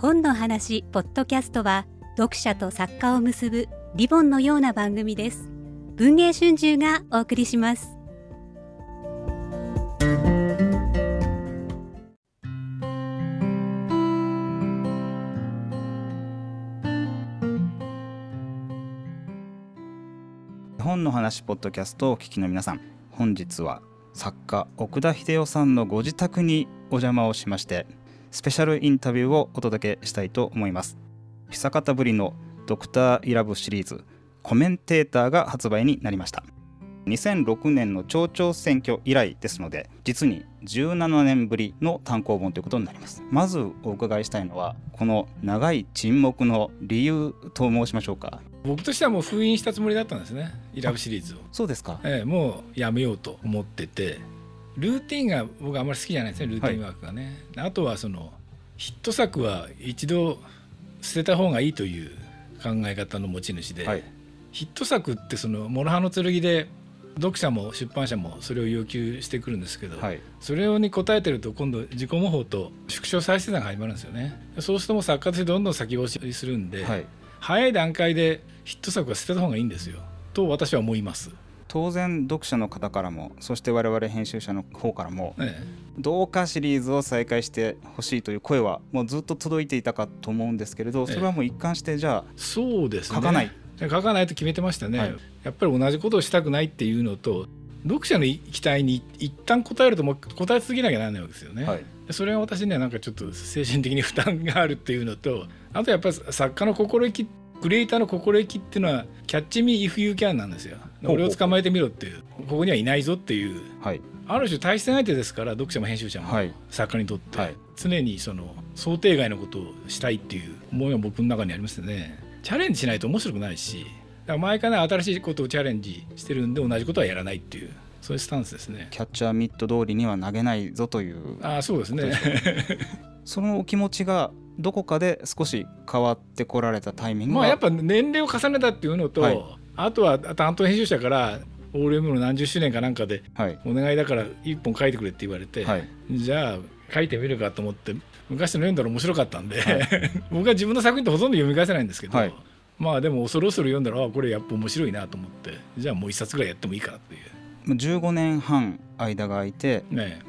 本の話ポッドキャストは読者と作家を結ぶリボンのような番組です。文藝春秋がお送りします。本の話ポッドキャストをお聞きの皆さん本日は作家奥田秀夫さんのご自宅にお邪魔をしましてスペシャルインタビューをお届けしたいと思います。久方ぶりのドクターイラブシリーズコメンテーターが発売になりました。2006年の町長選挙以来ですので実に17年ぶりの単行本ということになります。まずお伺いしたいのはこの長い沈黙の理由と申しましょうか。僕としてはもう封印したつもりだったんですねイラブシリーズを。そうですか、ええ、もうやめようと思っててルーティンが僕あんまり好きじゃないですねルーティンワークがね、はい、あとはそのヒット作は一度捨てた方がいいという考え方の持ち主で、はい、ヒット作ってその諸刃の剣で読者も出版社もそれを要求してくるんですけど、はい、それに応えてると今度自己模倣と縮小再生産が始まるんですよね。そうするとも作家としてどんどん先押しするんで、はい、早い段階でヒット作は捨てた方がいいんですよ。と私は思います当然読者の方からもそして我々編集者の方からも、ええ、どうかシリーズを再開してほしいという声はもうずっと届いていたかと思うんですけれどそれはもう一貫してじゃあ、そうです、ね、書かない。書かないと決めてましたね、はい、やっぱり同じことをしたくないっていうのと読者の期待に一旦答えるともう答え続けなきゃならないわけですよね。はい、それは私にはなんかちょっと精神的に負担があるっていうのとあとやっぱり作家の心意気クリエイターの心意気っていうのはキャッチミーイフユーキャンなんですよ。俺を捕まえてみろっていう。ここにはいないぞっていう、はい、ある種対戦相手ですから読者も編集者も、作家にとって、はい、常にその想定外のことをしたいっていう思いが僕の中にありますね。チャレンジしないと面白くないし。だから毎回ね新しいことをチャレンジしてるんで同じことはやらないっていうそういうスタンスですね。キャッチャーミット通りには投げないぞという。あそうですね。そ のお気持ちがどこかで少し変わってこられたタイミングまあやっぱ年齢を重ねたっていうのと、はい、あとは担当編集者から OLM の何十周年かなんかで、お願いだから一本書いてくれって言われて、はい、じゃあ書いてみるかと思って昔の読んだら面白かったんで、はい、僕は自分の作品ってほとんど読み返せないんですけど、はい、まあでもそろそろ読んだらあこれやっぱ面白いなと思ってじゃあもう一冊ぐらいやってもいいかなっていう。15年半間が空いて、ね、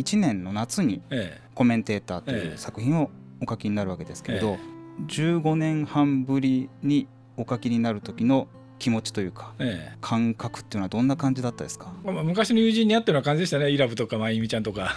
2021年の夏に「コメンテーター」という作品をお書きになるわけですけれど、ええ、15年半ぶりにお書きになる時の気持ちというか、ええ、感覚っていうのはどんな感じだったですか、まあ、昔の友人に会ってるような感じでしたね。イラブとかまゆみちゃんとか。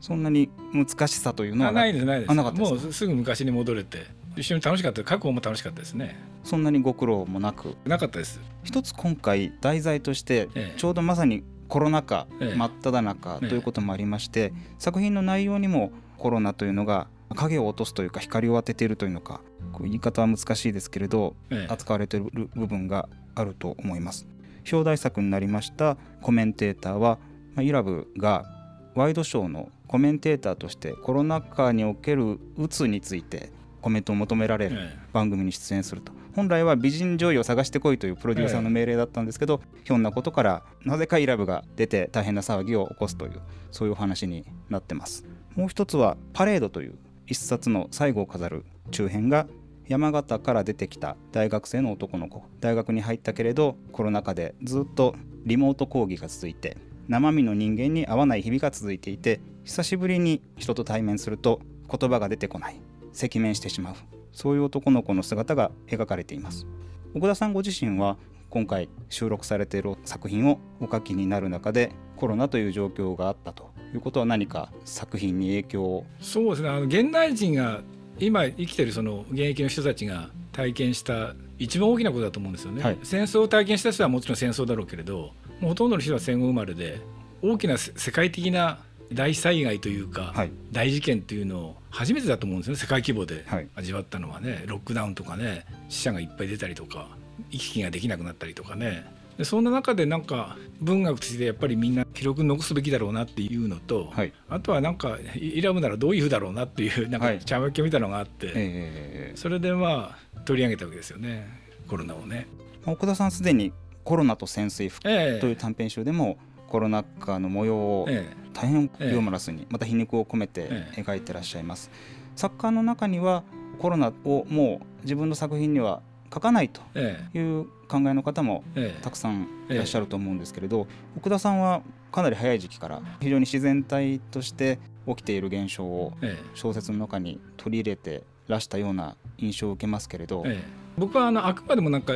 そんなに難しさというのはないですないです。もうすぐ昔に戻れて一緒に楽しかった。書く方も楽しかったですね。そんなにご苦労もなく。なかったです。一つ今回題材としてちょうどまさにコロナ禍真っ只中ということもありまして、作品の内容にもコロナというのが影を落とすというか光を当てているというのか言い方は難しいですけれど、ええ、扱われている部分があると思います。表題作になりましたコメンテーターは、まあ、イラブがワイドショーのコメンテーターとしてコロナ禍におけるうつについてコメントを求められる番組に出演すると、本来は美人女優を探してこいというプロデューサーの命令だったんですけど、ひょんなことからなぜかイラブが出て大変な騒ぎを起こすというそういうお話になってます。もう一つはパレードという一冊の最後を飾る中編が山形から出てきた大学生の男の子大学に入ったけれどコロナ禍でずっとリモート講義が続いて生身の人間に合わない日々が続いていて久しぶりに人と対面すると言葉が出てこない。赤面してしまう。そういう男の子の姿が描かれています。奥田さんご自身は今回収録されている作品をお書きになる中でコロナという状況があったということは何か作品に影響を？そうですね。あの現代人が今生きてるその現役の人たちが体験した一番大きなことだと思うんですよね、はい、戦争を体験した人はもちろん戦争だろうけれどもうほとんどの人は戦後生まれで大きな世界的な大災害というか、はい、大事件というのを初めてだと思うんですね。世界規模で味わったのはね、ロックダウンとかね死者がいっぱい出たりとか行き来ができなくなったりとかね。でそんな中でなんか文学としてやっぱりみんな記録に残すべきだろうなっていうのと、はい、あとはなんかイラブならどういうふうだろうなっていうなんか茶けみたいなのがあって、はいえー、それでまあ取り上げたわけですよね。コロナをね。奥田さんすでに「コロナと潜水服」という短編集でもコロナ禍の模様を大変ユーモラスにまた皮肉を込めて描いてらっしゃいます。作家の中にはコロナをもう自分の作品には書かないという考えの方もたくさんいらっしゃると思うんですけれど奥田さんはかなり早い時期から非常に自然体として起きている現象を小説の中に取り入れてらしたような印象を受けますけれど、僕はあのあくまでもなんか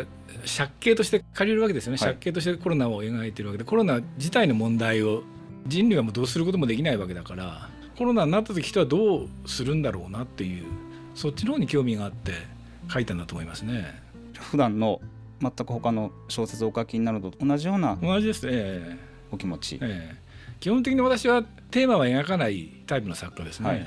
借景として借りるわけですよね、借景としてコロナを描いてるわけでコロナ自体の問題を人類はもうどうすることもできないわけだからコロナになった時人はどうするんだろうなっていうそっちの方に興味があって書いたんだと思いますね。普段の全く他の小説をお書きになるのと同じような同じです。ねお気持ち、ええ、基本的に私はテーマは描かないタイプの作家ですね、はい、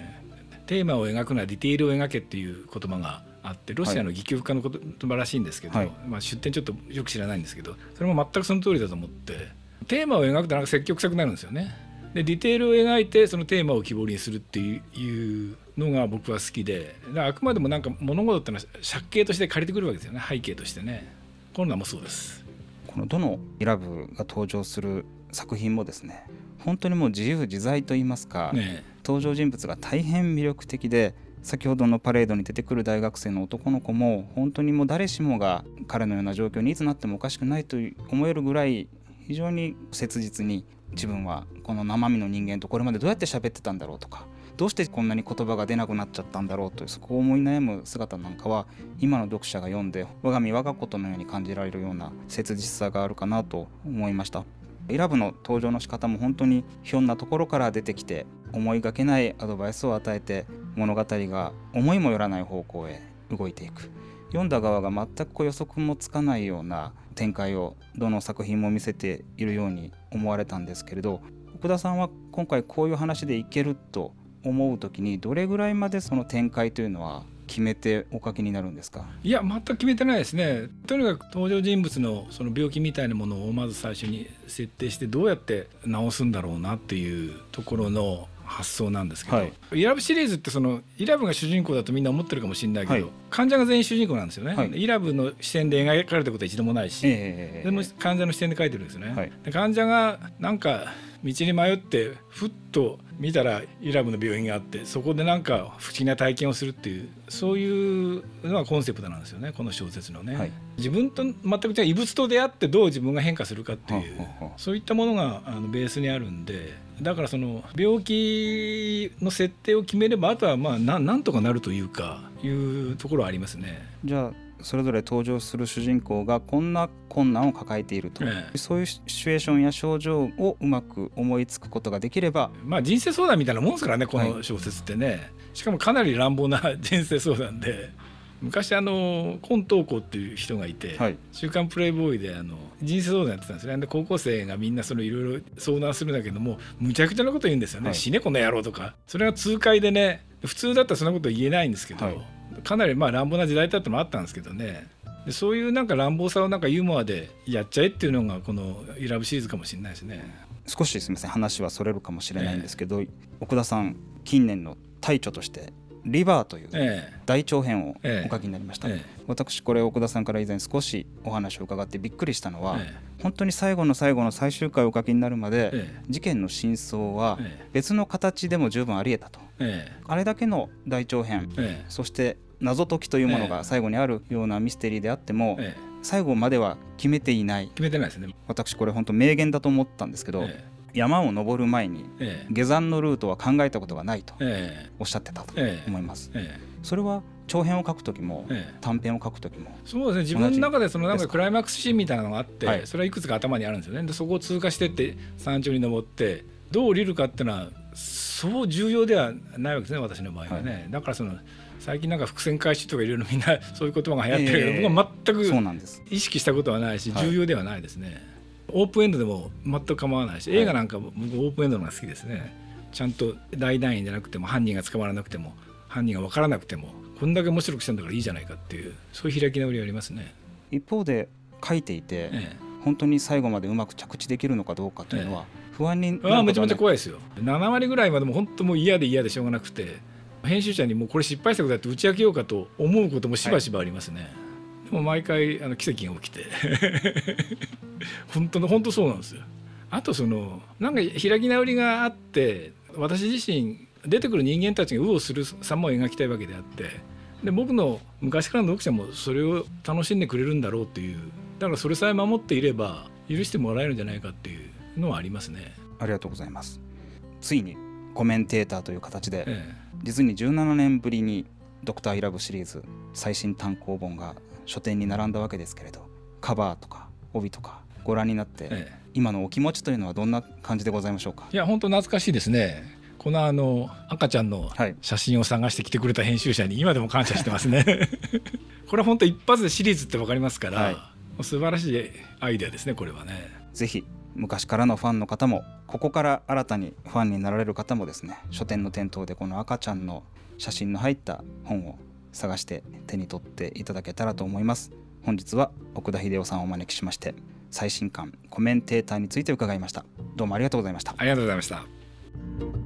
テーマを描くならディテールを描けっていう言葉があってロシアの戯曲家の言葉らしいんですけど、はい、まあ、出典ちょっとよく知らないんですけどそれも全くその通りだと思ってテーマを描くとなんか積極臭くなるんですよね。でディテールを描いてそのテーマを希望にするっていうのが僕は好きであくまでもなんか物事ってのは借景として借りてくるわけですよね。背景としてね。コロナもそうです。このどのイラブが登場する作品もですね本当にもう自由自在といいますか、ね、登場人物が大変魅力的で先ほどのパレードに出てくる大学生の男の子も本当にもう誰しもが彼のような状況にいつなってもおかしくないと思えるぐらい非常に切実に自分はこの生身の人間とこれまでどうやって喋ってたんだろうとかどうしてこんなに言葉が出なくなっちゃったんだろうというそこを思い悩む姿なんかは今の読者が読んで我が身我がことのように感じられるような切実さがあるかなと思いました。イラブの登場の仕方も本当にひょんなところから出てきて思いがけないアドバイスを与えて物語が思いもよらない方向へ動いていく。読んだ側が全く予測もつかないような展開をどの作品も見せているように思われたんですけれど奥田さんは今回こういう話でいけると思う時にどれぐらいまでその展開というのは決めてお書きになるんですか？いや全く決めてないですね。とにかく登場人物のその病気みたいなものをまず最初に設定してどうやって治すんだろうなっていうところの発想なんですけど、はい、イラブシリーズってそのイラブが主人公だとみんな思ってるかもしれないけど、はい、患者が全員主人公なんですよね、はい、イラブの視点で描かれたことは一度もないし、えー、でも患者の視点で書いてるんですよね。で患者がなんか道に迷ってふっと見たらイラブの病院があってそこでなんか不思議な体験をするっていうそういうのがコンセプトなんですよねこの小説のね、はい、自分と全く違う異物と出会ってどう自分が変化するかっていうそういったものがあのベースにあるんでだからその病気の設定を決めればあとはまあなんとかなるというかいうところはありますね。じゃあそれぞれ登場する主人公がこんな困難を抱えていると、ええ、そういうシチュエーションや症状をうまく思いつくことができれば。まあ人生相談みたいなもんですからねこの小説ってね、はい、しかもかなり乱暴な 人生相談で昔あの今東子っていう人がいて「はい、週刊プレイボーイ」であの人生相談やってたんですね。で高校生がみんなそのいろいろ相談するんだけどもむちゃくちゃなこと言うんですよね「はい、死ねこの野郎」とか。それが痛快でね普通だったらそんなこと言えないんですけど、はい。かなりまあ乱暴な時代だったのもあったんですけどね。でそういうなんか乱暴さをなんかユーモアでやっちゃえっていうのがこの「イラブシリーズ」かもしれないですね。少しすみません。話はそれるかもしれないんですけど、えー、奥田さん近年の大著として「リバー」という大長編をお書きになりました、私これ奥田さんから以前少しお話を伺ってびっくりしたのは、本当に最後の最後の最終回をお書きになるまで、事件の真相は別の形でも十分ありえたと、あれだけの大長編、そして謎解きというものが最後にあるようなミステリーであっても、ええ、最後までは決めていない。決めてないですね。私これ本当名言だと思ったんですけど、え、山を登る前に下山のルートは考えたことがないとおっしゃってたと思います。それは長編を書く時も、短編を書く時もそうですね。自分の中でそのなんかクライマックスシーンみたいなのがあって、はい、それはいくつか頭にあるんですよね。でそこを通過してって山頂に登ってどう降りるかっていうのはそう重要ではないわけですね私の場合はね、はい、だからその最近なんか伏線回収とかいろいろみんなそういう言葉が流行ってるけど、えー、僕は全く意識したことはないし重要ではないですね、はい、オープンエンドでも全く構わないし映画なんか僕オープンエンドのが好きですね。ちゃんと大団員じゃなくても犯人が捕まらなくても犯人が分からなくてもこんだけ面白くしたんだからいいじゃないかっていうそういう開き直りありますね。一方で書いていて、ええ、本当に最後までうまく着地できるのかどうかというのは不安になる、ね、あめちゃめちゃ怖いですよ。7割ぐらいまでも本当もう嫌で嫌でしょうがなくて編集者にもうこれ失敗作だって打ち明けようかと思うこともしばしばありますね、はい、でも毎回あの奇跡が起きて本当の本当そうなんですよ。あとそのなんか開き直りがあって私自身出てくる人間たちが右往する様を描きたいわけであってで僕の昔からの読者もそれを楽しんでくれるんだろうっていうだからそれさえ守っていれば許してもらえるんじゃないかっていうのはありますね。ありがとうございます。ついにコメンテーターという形で、ええ、実に17年ぶりに「ドクターイラブシリーズ最新単行本が書店に並んだわけですけれどカバーとか帯とかご覧になって、ええ、今のお気持ちというのはどんな感じでございましょうか？いや本当懐かしいですね。このあの赤ちゃんの写真を探してきてくれた編集者に今でも感謝してますね。これ本当一発でシリーズって分かりますから、はい、素晴らしいアイデアですねこれはね。ぜひ昔からのファンの方もここから新たにファンになられる方もですね書店の店頭でこの赤ちゃんの写真の入った本を探して手に取っていただけたらと思います。本日は奥田秀夫さんをお招きしまして最新刊コメンテーターについて伺いました。どうもありがとうございました。ありがとうございました。